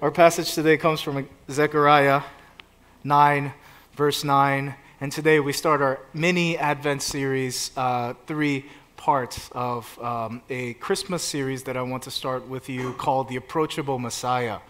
Our passage today comes from Zechariah 9, verse 9. And today we start our mini Advent series, uh, three parts of um, a Christmas series that I want to start with you called The Approachable Messiah.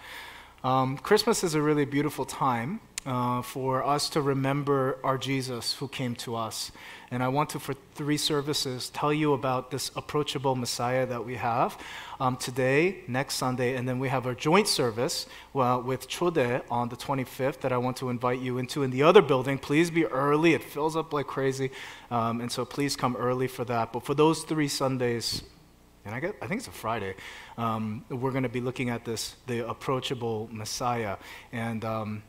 Um, Christmas is a really beautiful time uh, for us to remember our Jesus who came to us. And I want to, for three services, tell you about this approachable Messiah that we have um, today, next Sunday, and then we have our joint service well, with Chode on the 25th that I want to invite you into in the other building. Please be early, it fills up like crazy. Um, and so please come early for that. But for those three Sundays, and I, get, I think it's a Friday, um, we're going to be looking at this, the approachable Messiah. And, um,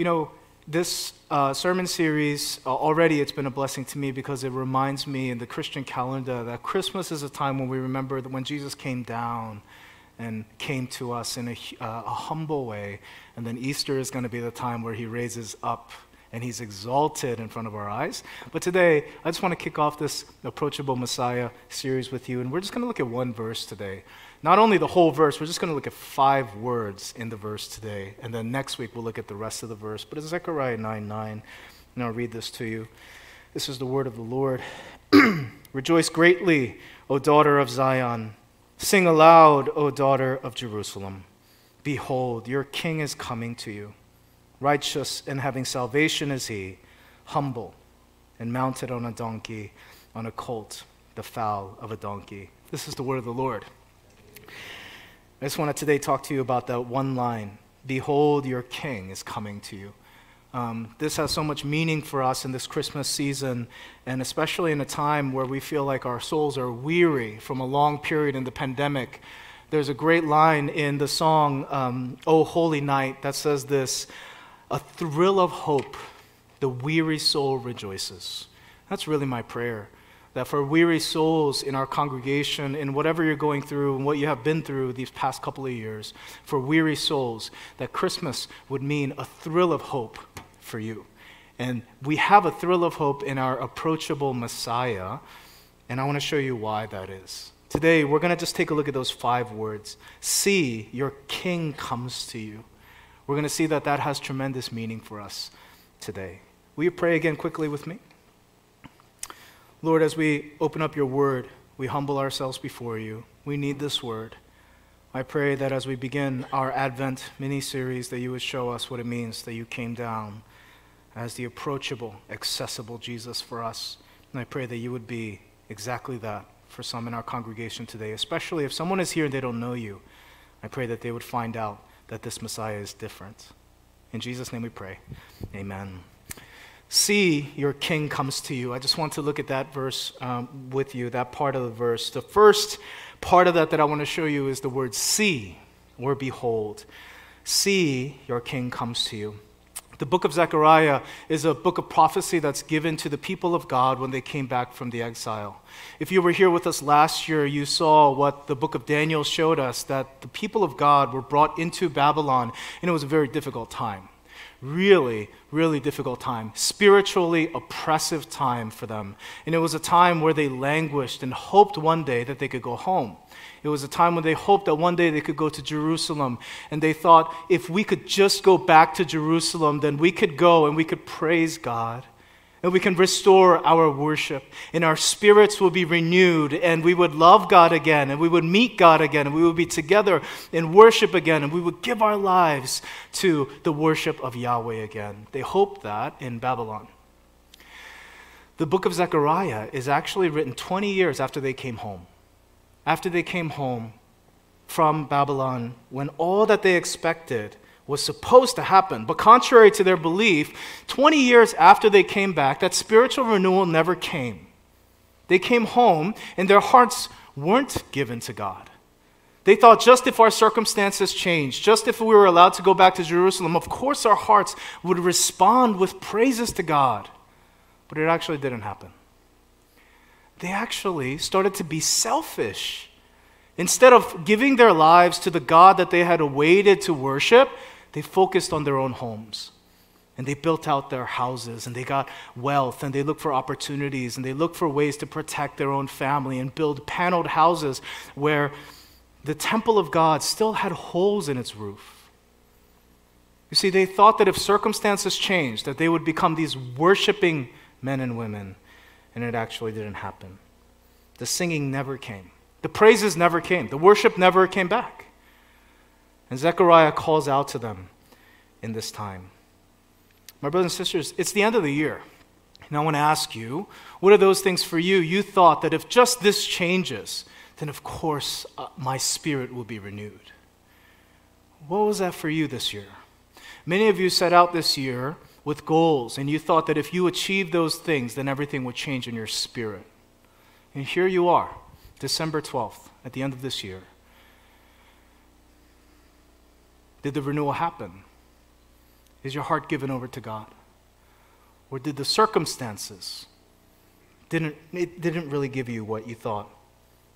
you know, this uh, sermon series, uh, already it's been a blessing to me because it reminds me in the Christian calendar that Christmas is a time when we remember that when Jesus came down and came to us in a, uh, a humble way. And then Easter is going to be the time where he raises up and he's exalted in front of our eyes. But today, I just want to kick off this Approachable Messiah series with you. And we're just going to look at one verse today. Not only the whole verse, we're just going to look at five words in the verse today. And then next week, we'll look at the rest of the verse. But it's Zechariah 9 9. And I'll read this to you. This is the word of the Lord. Rejoice greatly, O daughter of Zion. Sing aloud, O daughter of Jerusalem. Behold, your king is coming to you. Righteous and having salvation is he, humble and mounted on a donkey, on a colt, the foal of a donkey. This is the word of the Lord. I just want to today talk to you about that one line Behold, your king is coming to you. Um, this has so much meaning for us in this Christmas season, and especially in a time where we feel like our souls are weary from a long period in the pandemic. There's a great line in the song, um, O Holy Night, that says this A thrill of hope, the weary soul rejoices. That's really my prayer that for weary souls in our congregation, in whatever you're going through and what you have been through these past couple of years, for weary souls, that Christmas would mean a thrill of hope for you. And we have a thrill of hope in our approachable Messiah, and I want to show you why that is. Today, we're going to just take a look at those five words. See, your King comes to you. We're going to see that that has tremendous meaning for us today. Will you pray again quickly with me? Lord, as we open up your word, we humble ourselves before you. We need this word. I pray that as we begin our Advent mini series, that you would show us what it means that you came down as the approachable, accessible Jesus for us. And I pray that you would be exactly that for some in our congregation today, especially if someone is here and they don't know you. I pray that they would find out that this Messiah is different. In Jesus' name we pray. Amen. See, your king comes to you. I just want to look at that verse um, with you, that part of the verse. The first part of that that I want to show you is the word see or behold. See, your king comes to you. The book of Zechariah is a book of prophecy that's given to the people of God when they came back from the exile. If you were here with us last year, you saw what the book of Daniel showed us that the people of God were brought into Babylon, and it was a very difficult time really, really difficult time, spiritually oppressive time for them. And it was a time where they languished and hoped one day that they could go home. It was a time when they hoped that one day they could go to Jerusalem. And they thought, if we could just go back to Jerusalem, then we could go and we could praise God and we can restore our worship, and our spirits will be renewed, and we would love God again, and we would meet God again, and we would be together in worship again, and we would give our lives to the worship of Yahweh again. They hoped that in Babylon. The book of Zechariah is actually written 20 years after they came home. After they came home from Babylon, when all that they expected was supposed to happen. But contrary to their belief, 20 years after they came back, that spiritual renewal never came. They came home and their hearts weren't given to God. They thought just if our circumstances changed, just if we were allowed to go back to Jerusalem, of course our hearts would respond with praises to God. But it actually didn't happen. They actually started to be selfish. Instead of giving their lives to the God that they had awaited to worship, they focused on their own homes. And they built out their houses and they got wealth and they looked for opportunities and they looked for ways to protect their own family and build paneled houses where the temple of God still had holes in its roof. You see, they thought that if circumstances changed, that they would become these worshiping men and women, and it actually didn't happen. The singing never came. The praises never came. The worship never came back. And Zechariah calls out to them in this time. My brothers and sisters, it's the end of the year. And I want to ask you, what are those things for you? You thought that if just this changes, then of course uh, my spirit will be renewed. What was that for you this year? Many of you set out this year with goals, and you thought that if you achieved those things, then everything would change in your spirit. And here you are, December 12th, at the end of this year. Did the renewal happen? Is your heart given over to God? Or did the circumstances didn't it didn't really give you what you thought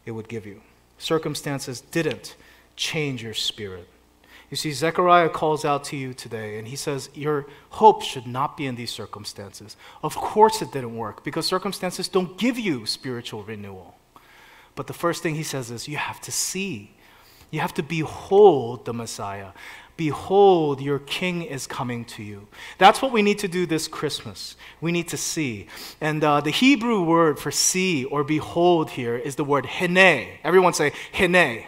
it would give you? Circumstances didn't change your spirit. You see, Zechariah calls out to you today and he says, Your hope should not be in these circumstances. Of course, it didn't work because circumstances don't give you spiritual renewal. But the first thing he says is, You have to see, you have to behold the Messiah. Behold, your king is coming to you. That's what we need to do this Christmas. We need to see. And uh, the Hebrew word for see or behold here is the word hene. Everyone say hene.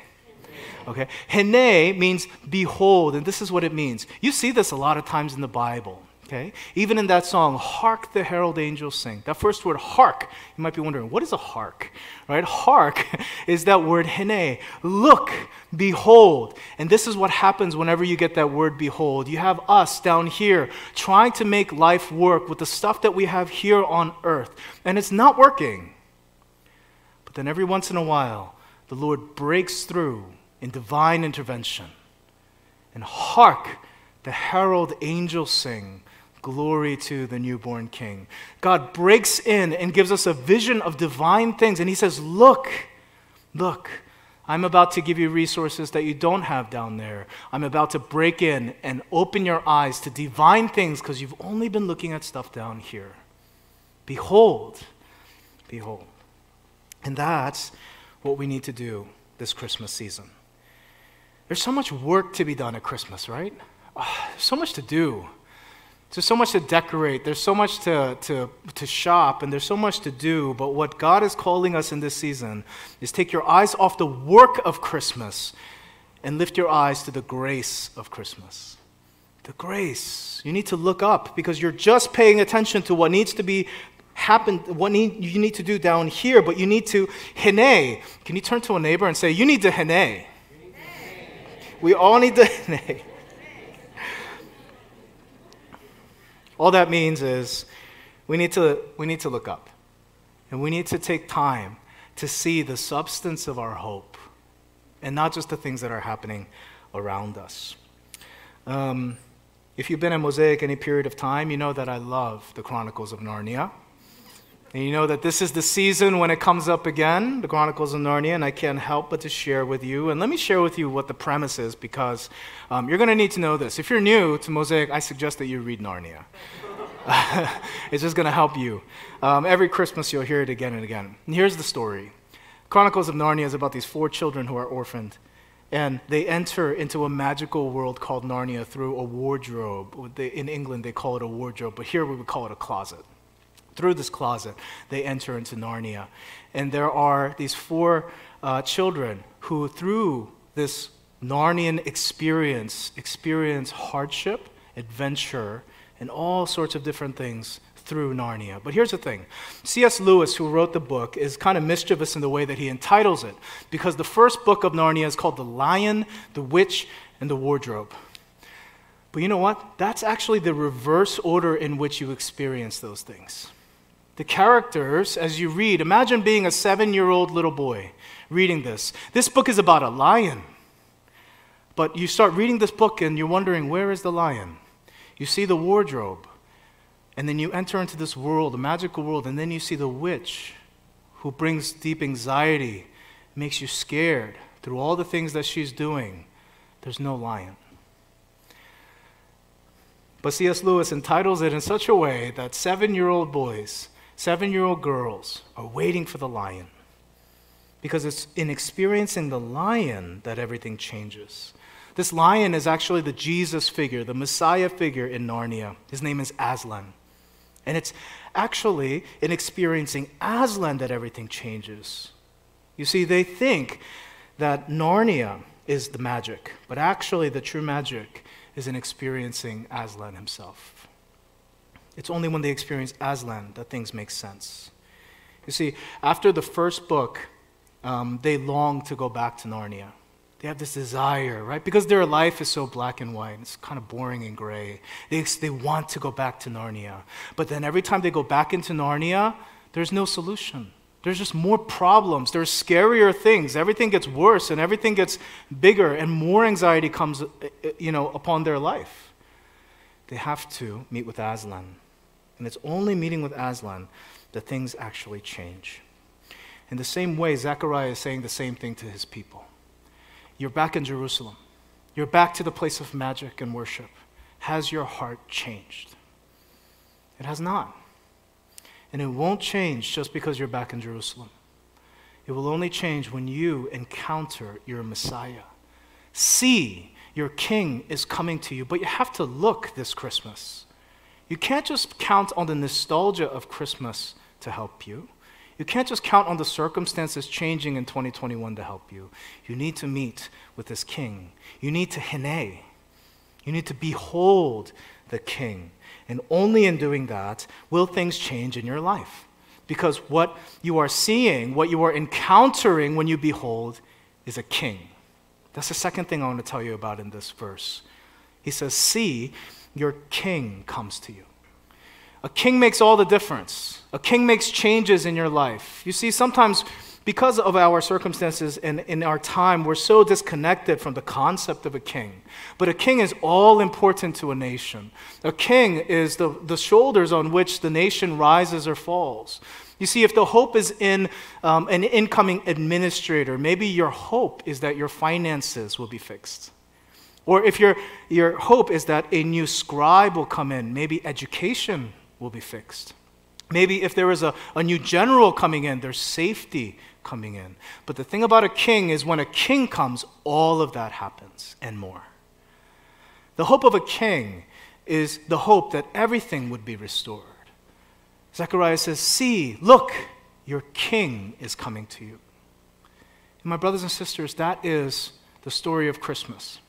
Okay? Hene means behold, and this is what it means. You see this a lot of times in the Bible. Okay? Even in that song, Hark the Herald Angels Sing. That first word, hark, you might be wondering, what is a hark? Right? Hark is that word hene. Look, behold. And this is what happens whenever you get that word behold. You have us down here trying to make life work with the stuff that we have here on earth, and it's not working. But then every once in a while, the Lord breaks through in divine intervention. And hark, the herald angels sing Glory to the newborn king. God breaks in and gives us a vision of divine things, and He says, Look, look, I'm about to give you resources that you don't have down there. I'm about to break in and open your eyes to divine things because you've only been looking at stuff down here. Behold, behold. And that's what we need to do this Christmas season. There's so much work to be done at Christmas, right? Oh, so much to do. There's so much to decorate, there's so much to, to, to shop, and there's so much to do. But what God is calling us in this season is take your eyes off the work of Christmas and lift your eyes to the grace of Christmas. The grace. You need to look up because you're just paying attention to what needs to be happen, what need, you need to do down here, but you need to hene. Can you turn to a neighbor and say, You need to hene? We all need to hene. All that means is we need to, we need to look up and we need to take time to see the substance of our hope and not just the things that are happening around us. Um, if you've been in Mosaic any period of time, you know that I love the Chronicles of Narnia. And you know that this is the season when it comes up again, the Chronicles of Narnia, and I can't help but to share with you. And let me share with you what the premise is because um, you're going to need to know this. If you're new to Mosaic, I suggest that you read Narnia. it's just going to help you. Um, every Christmas, you'll hear it again and again. And here's the story Chronicles of Narnia is about these four children who are orphaned. And they enter into a magical world called Narnia through a wardrobe. In England, they call it a wardrobe, but here we would call it a closet through this closet, they enter into Narnia. And there are these four uh, children who, through this Narnian experience, experience hardship, adventure, and all sorts of different things through Narnia. But here's the thing C.S. Lewis, who wrote the book, is kind of mischievous in the way that he entitles it, because the first book of Narnia is called The Lion, the Witch, and the Wardrobe. But you know what? That's actually the reverse order in which you experience those things. The characters, as you read, imagine being a seven year old little boy reading this. This book is about a lion. But you start reading this book and you're wondering, where is the lion? You see the wardrobe. And then you enter into this world, a magical world, and then you see the witch who brings deep anxiety, makes you scared through all the things that she's doing. There's no lion. But C.S. Lewis entitles it in such a way that seven year old boys seven year old girls are waiting for the lion because it's in experiencing the lion that everything changes. This lion is actually the Jesus figure, the Messiah figure in Narnia. His name is Aslan. And it's actually in experiencing Aslan that everything changes. You see, they think that Narnia is the magic, but actually, the true magic is in experiencing Aslan himself. It's only when they experience Aslan that things make sense. You see, after the first book, um, they long to go back to Narnia. They have this desire, right? Because their life is so black and white, it's kind of boring and gray. They, they want to go back to Narnia. But then every time they go back into Narnia, there's no solution. There's just more problems. There's scarier things. Everything gets worse and everything gets bigger and more anxiety comes uh, uh, you know, upon their life. They have to meet with Aslan. And it's only meeting with Aslan that things actually change. In the same way, Zechariah is saying the same thing to his people. You're back in Jerusalem. You're back to the place of magic and worship. Has your heart changed? It has not. And it won't change just because you're back in Jerusalem. It will only change when you encounter your Messiah. See, your King is coming to you, but you have to look this Christmas. You can't just count on the nostalgia of Christmas to help you. You can't just count on the circumstances changing in 2021 to help you. You need to meet with this King. You need to hene. You need to behold the King. And only in doing that will things change in your life. Because what you are seeing, what you are encountering when you behold, is a king. That's the second thing I want to tell you about in this verse. He says, See, your king comes to you. A king makes all the difference. A king makes changes in your life. You see, sometimes because of our circumstances and in our time, we're so disconnected from the concept of a king. But a king is all important to a nation. A king is the, the shoulders on which the nation rises or falls. You see, if the hope is in um, an incoming administrator, maybe your hope is that your finances will be fixed. Or if your, your hope is that a new scribe will come in, maybe education will be fixed. Maybe if there is a, a new general coming in, there's safety coming in. But the thing about a king is when a king comes, all of that happens and more. The hope of a king is the hope that everything would be restored. Zechariah says, See, look, your king is coming to you. And my brothers and sisters, that is the story of Christmas.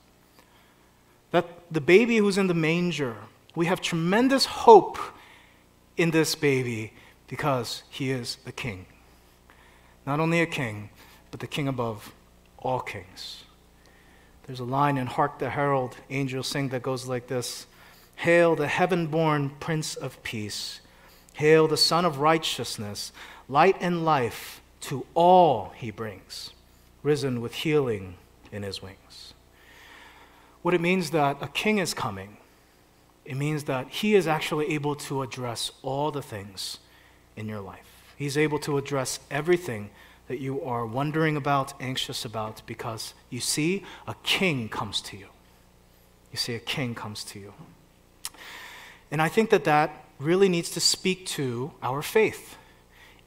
That the baby who's in the manger, we have tremendous hope in this baby because he is the king. Not only a king, but the king above all kings. There's a line in Hark the Herald, angels sing that goes like this Hail the heaven born Prince of Peace. Hail the Son of Righteousness. Light and life to all he brings, risen with healing in his wings. What it means that a king is coming it means that He is actually able to address all the things in your life. He's able to address everything that you are wondering about, anxious about, because you see, a king comes to you. You see, a king comes to you. And I think that that really needs to speak to our faith.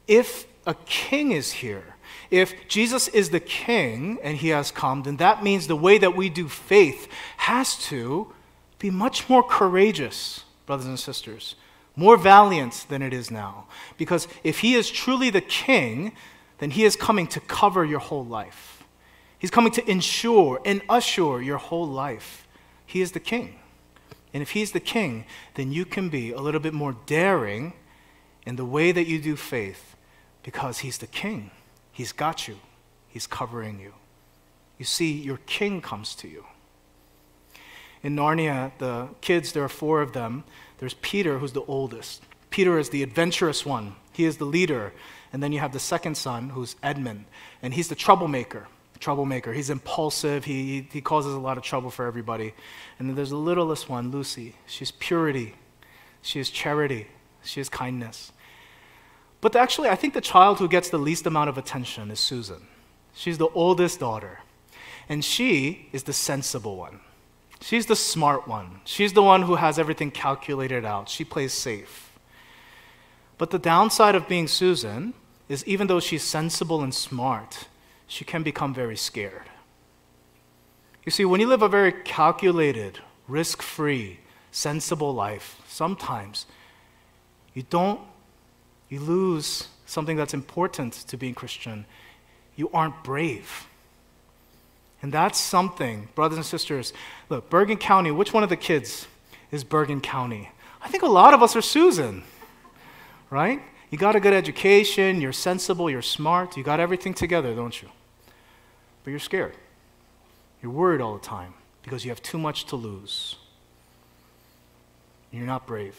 If a king is here, if Jesus is the king and he has come, then that means the way that we do faith has to be much more courageous, brothers and sisters, more valiant than it is now. Because if he is truly the king, then he is coming to cover your whole life. He's coming to ensure and assure your whole life. He is the king. And if he's the king, then you can be a little bit more daring in the way that you do faith because he's the king. He's got you, he's covering you. You see, your king comes to you. In Narnia, the kids, there are four of them. There's Peter, who's the oldest. Peter is the adventurous one, he is the leader. And then you have the second son, who's Edmund, and he's the troublemaker. Troublemaker. He's impulsive. He, he causes a lot of trouble for everybody. And then there's the littlest one, Lucy. She's purity. She is charity. She is kindness. But actually, I think the child who gets the least amount of attention is Susan. She's the oldest daughter. And she is the sensible one. She's the smart one. She's the one who has everything calculated out. She plays safe. But the downside of being Susan is even though she's sensible and smart, she can become very scared. You see, when you live a very calculated, risk free, sensible life, sometimes you don't, you lose something that's important to being Christian. You aren't brave. And that's something, brothers and sisters. Look, Bergen County, which one of the kids is Bergen County? I think a lot of us are Susan, right? You got a good education, you're sensible, you're smart, you got everything together, don't you? But you're scared. You're worried all the time because you have too much to lose. You're not brave.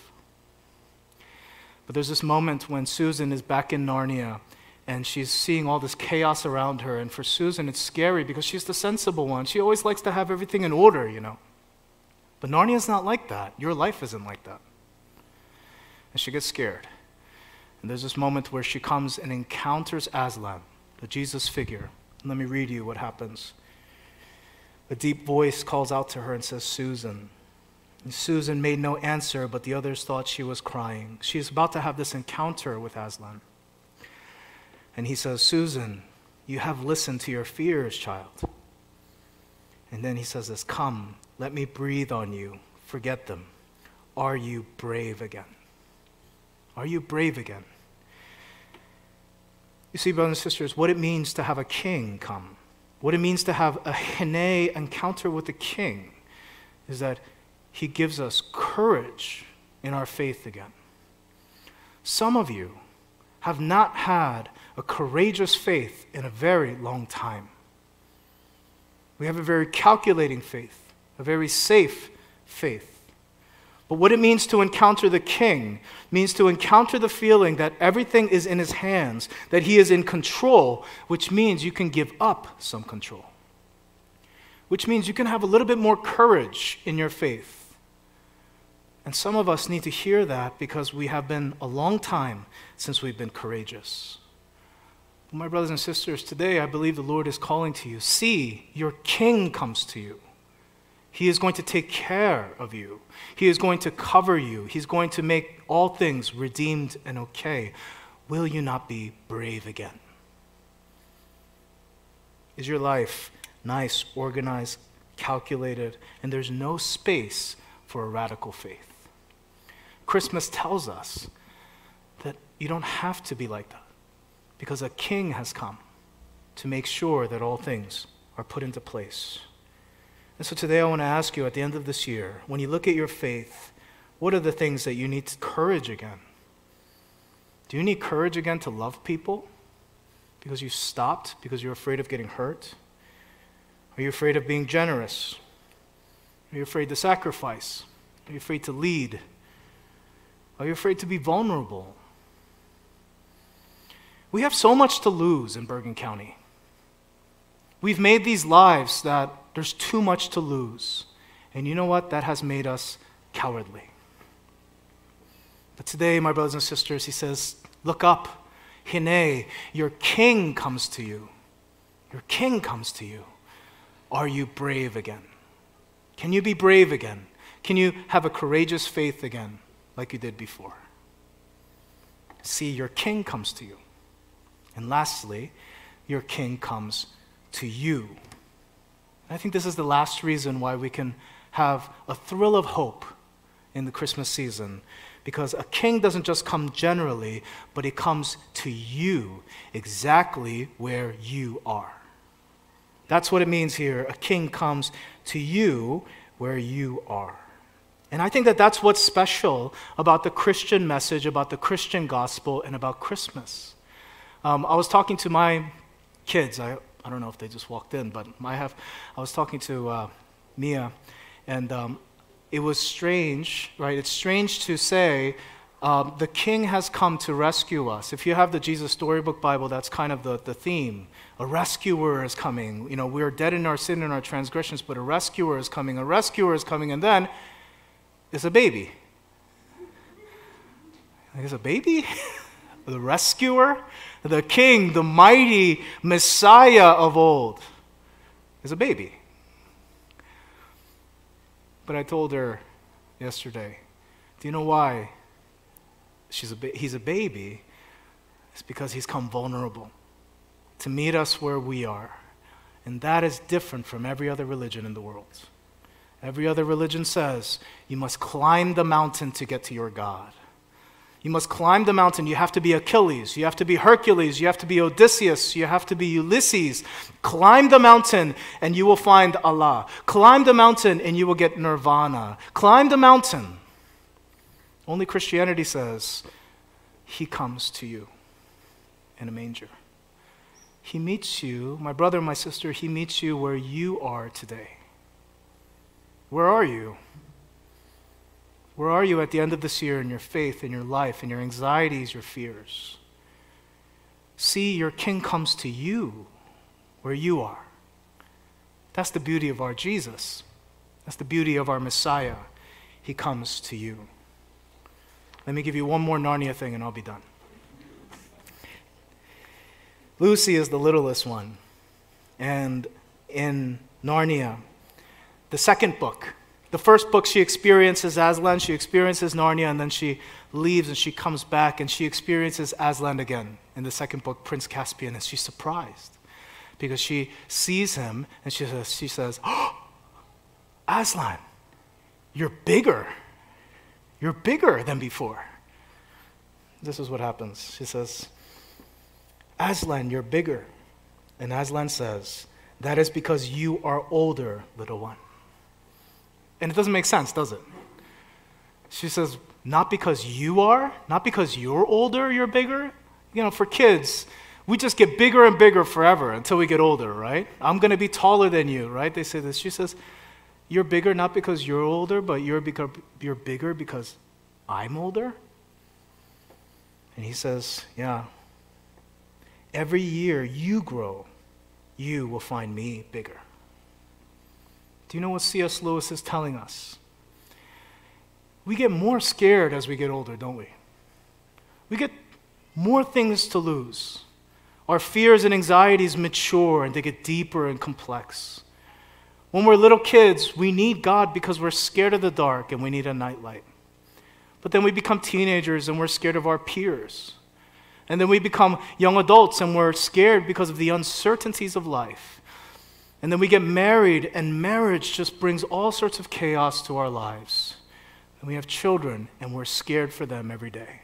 But there's this moment when Susan is back in Narnia and she's seeing all this chaos around her. And for Susan, it's scary because she's the sensible one. She always likes to have everything in order, you know. But Narnia's not like that. Your life isn't like that. And she gets scared. And there's this moment where she comes and encounters Aslan, the Jesus figure. Let me read you what happens. A deep voice calls out to her and says, Susan. Susan made no answer, but the others thought she was crying. She is about to have this encounter with Aslan. And he says, Susan, you have listened to your fears, child. And then he says this Come, let me breathe on you. Forget them. Are you brave again? Are you brave again? You see, brothers and sisters, what it means to have a king come, what it means to have a Hine encounter with the king, is that he gives us courage in our faith again. Some of you have not had a courageous faith in a very long time. We have a very calculating faith, a very safe faith. But what it means to encounter the king means to encounter the feeling that everything is in his hands, that he is in control, which means you can give up some control. Which means you can have a little bit more courage in your faith. And some of us need to hear that because we have been a long time since we've been courageous. My brothers and sisters, today I believe the Lord is calling to you. See, your king comes to you. He is going to take care of you. He is going to cover you. He's going to make all things redeemed and okay. Will you not be brave again? Is your life nice, organized, calculated, and there's no space for a radical faith? Christmas tells us that you don't have to be like that because a king has come to make sure that all things are put into place. And so today I want to ask you at the end of this year, when you look at your faith, what are the things that you need courage again? Do you need courage again to love people because you stopped because you're afraid of getting hurt? Are you afraid of being generous? Are you afraid to sacrifice? Are you afraid to lead? Are you afraid to be vulnerable? We have so much to lose in Bergen County. We've made these lives that there's too much to lose. And you know what? That has made us cowardly. But today, my brothers and sisters, he says, Look up. Hine, your king comes to you. Your king comes to you. Are you brave again? Can you be brave again? Can you have a courageous faith again like you did before? See, your king comes to you. And lastly, your king comes to you. I think this is the last reason why we can have a thrill of hope in the Christmas season. Because a king doesn't just come generally, but he comes to you exactly where you are. That's what it means here. A king comes to you where you are. And I think that that's what's special about the Christian message, about the Christian gospel, and about Christmas. Um, I was talking to my kids. I I don't know if they just walked in, but I have. I was talking to uh, Mia, and um, it was strange, right? It's strange to say um, the King has come to rescue us. If you have the Jesus Storybook Bible, that's kind of the, the theme. A rescuer is coming. You know, we are dead in our sin and our transgressions, but a rescuer is coming. A rescuer is coming, and then it's a baby. It's a baby? the rescuer? the king, the mighty Messiah of old, is a baby. But I told her yesterday, do you know why she's a ba- he's a baby? It's because he's come vulnerable to meet us where we are And that is different from every other religion in the world. Every other religion says you must climb the mountain to get to your God. You must climb the mountain. You have to be Achilles. You have to be Hercules. You have to be Odysseus. You have to be Ulysses. Climb the mountain and you will find Allah. Climb the mountain and you will get nirvana. Climb the mountain. Only Christianity says He comes to you in a manger. He meets you, my brother, my sister, He meets you where you are today. Where are you? Where are you at the end of this year in your faith, in your life, in your anxieties, your fears? See, your King comes to you where you are. That's the beauty of our Jesus. That's the beauty of our Messiah. He comes to you. Let me give you one more Narnia thing and I'll be done. Lucy is the littlest one. And in Narnia, the second book, the first book, she experiences Aslan, she experiences Narnia, and then she leaves and she comes back and she experiences Aslan again. In the second book, Prince Caspian, and she's surprised because she sees him and she says, she says oh, Aslan, you're bigger. You're bigger than before. This is what happens. She says, Aslan, you're bigger. And Aslan says, That is because you are older, little one. And it doesn't make sense, does it? She says, Not because you are, not because you're older, you're bigger. You know, for kids, we just get bigger and bigger forever until we get older, right? I'm going to be taller than you, right? They say this. She says, You're bigger not because you're older, but you're, you're bigger because I'm older? And he says, Yeah. Every year you grow, you will find me bigger. Do you know what C.S. Lewis is telling us? We get more scared as we get older, don't we? We get more things to lose. Our fears and anxieties mature and they get deeper and complex. When we're little kids, we need God because we're scared of the dark and we need a nightlight. But then we become teenagers and we're scared of our peers. And then we become young adults and we're scared because of the uncertainties of life. And then we get married, and marriage just brings all sorts of chaos to our lives. And we have children, and we're scared for them every day.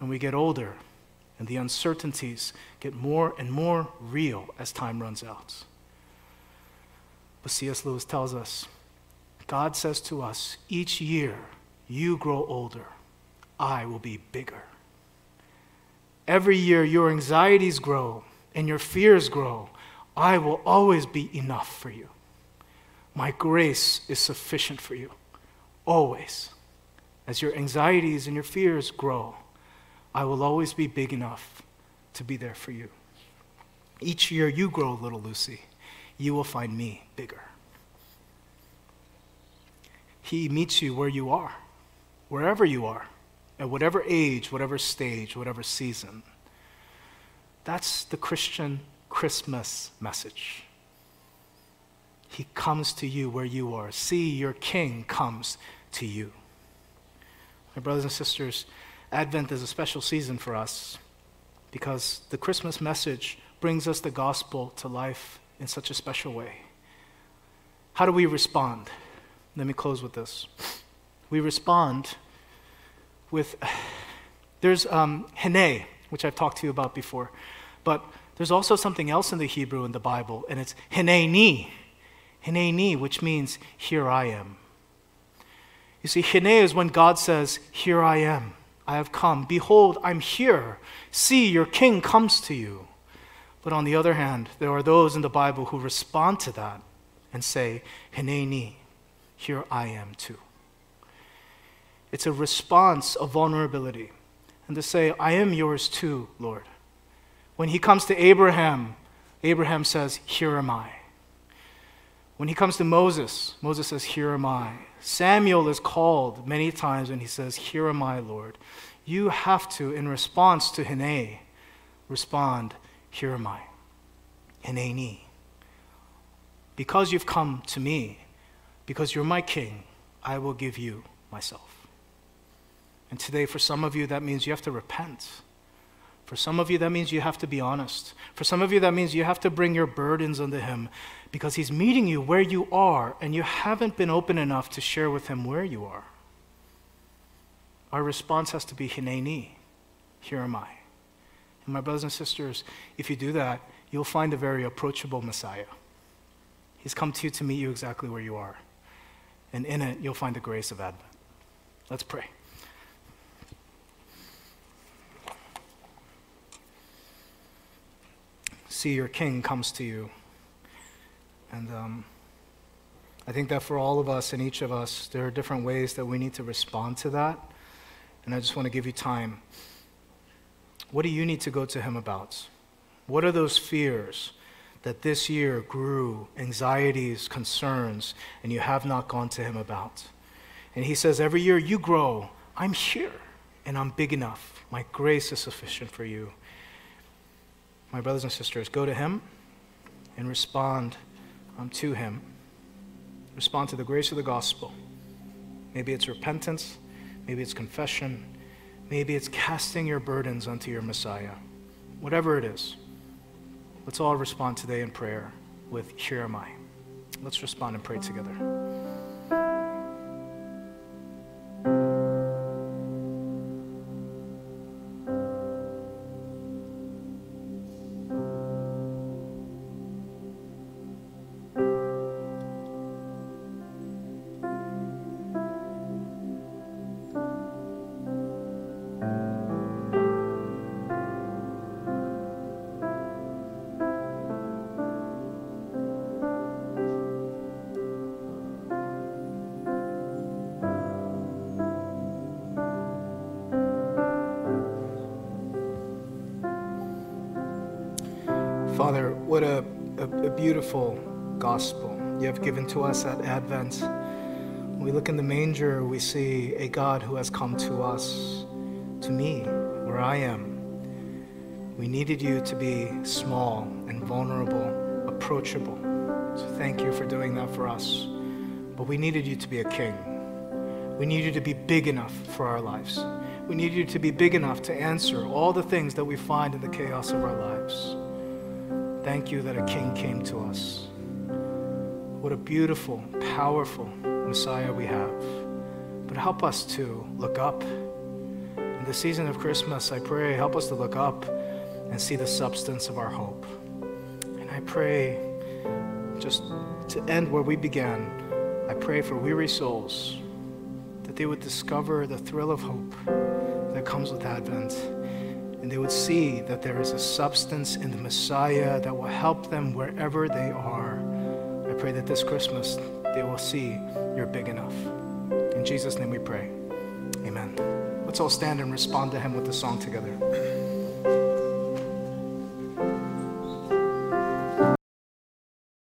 And we get older, and the uncertainties get more and more real as time runs out. But C.S. Lewis tells us God says to us, each year you grow older, I will be bigger. Every year your anxieties grow and your fears grow I will always be enough for you. My grace is sufficient for you, always. As your anxieties and your fears grow, I will always be big enough to be there for you. Each year you grow, little Lucy, you will find me bigger. He meets you where you are, wherever you are, at whatever age, whatever stage, whatever season. That's the Christian Christmas message. He comes to you where you are. See, your King comes to you. My brothers and sisters, Advent is a special season for us because the Christmas message brings us the gospel to life in such a special way. How do we respond? Let me close with this. We respond with, there's um, hene, which I've talked to you about before, but there's also something else in the Hebrew in the Bible, and it's hineni. Hineni, which means, here I am. You see, hine is when God says, Here I am. I have come. Behold, I'm here. See, your king comes to you. But on the other hand, there are those in the Bible who respond to that and say, Hineni, here I am too. It's a response of vulnerability and to say, I am yours too, Lord. When he comes to Abraham, Abraham says, Here am I. When he comes to Moses, Moses says, Here am I. Samuel is called many times and he says, Here am I, Lord. You have to, in response to Hine, respond, Here am I. Hineni. Because you've come to me, because you're my king, I will give you myself. And today, for some of you, that means you have to repent For some of you, that means you have to be honest. For some of you, that means you have to bring your burdens unto Him because He's meeting you where you are and you haven't been open enough to share with Him where you are. Our response has to be Hineni, here am I. And my brothers and sisters, if you do that, you'll find a very approachable Messiah. He's come to you to meet you exactly where you are. And in it, you'll find the grace of Advent. Let's pray. See your king comes to you. And um, I think that for all of us and each of us, there are different ways that we need to respond to that. And I just want to give you time. What do you need to go to him about? What are those fears that this year grew, anxieties, concerns, and you have not gone to him about? And he says, Every year you grow, I'm here, and I'm big enough. My grace is sufficient for you my brothers and sisters, go to Him and respond um, to Him. Respond to the grace of the gospel. Maybe it's repentance, maybe it's confession, maybe it's casting your burdens unto your Messiah. Whatever it is, let's all respond today in prayer with Here am I. Let's respond and pray together. Father, what a, a, a, beautiful gospel you have given to us at Advent. When we look in the manger, we see a God who has come to us, to me, where I am. We needed you to be small and vulnerable, approachable. So thank you for doing that for us. But we needed you to be a king. We needed you to be big enough for our lives. We needed you to be big enough to answer all the things that we find in the chaos of our lives. Thank you that a king came to us. What a beautiful, powerful Messiah we have. But help us to look up. In the season of Christmas, I pray, help us to look up and see the substance of our hope. And I pray, just to end where we began, I pray for weary souls that they would discover the thrill of hope that comes with Advent and they would see that there is a substance in the Messiah that will help them wherever they are. I pray that this Christmas they will see you're big enough. In Jesus' name we pray. Amen. Let's all stand and respond to him with the song together.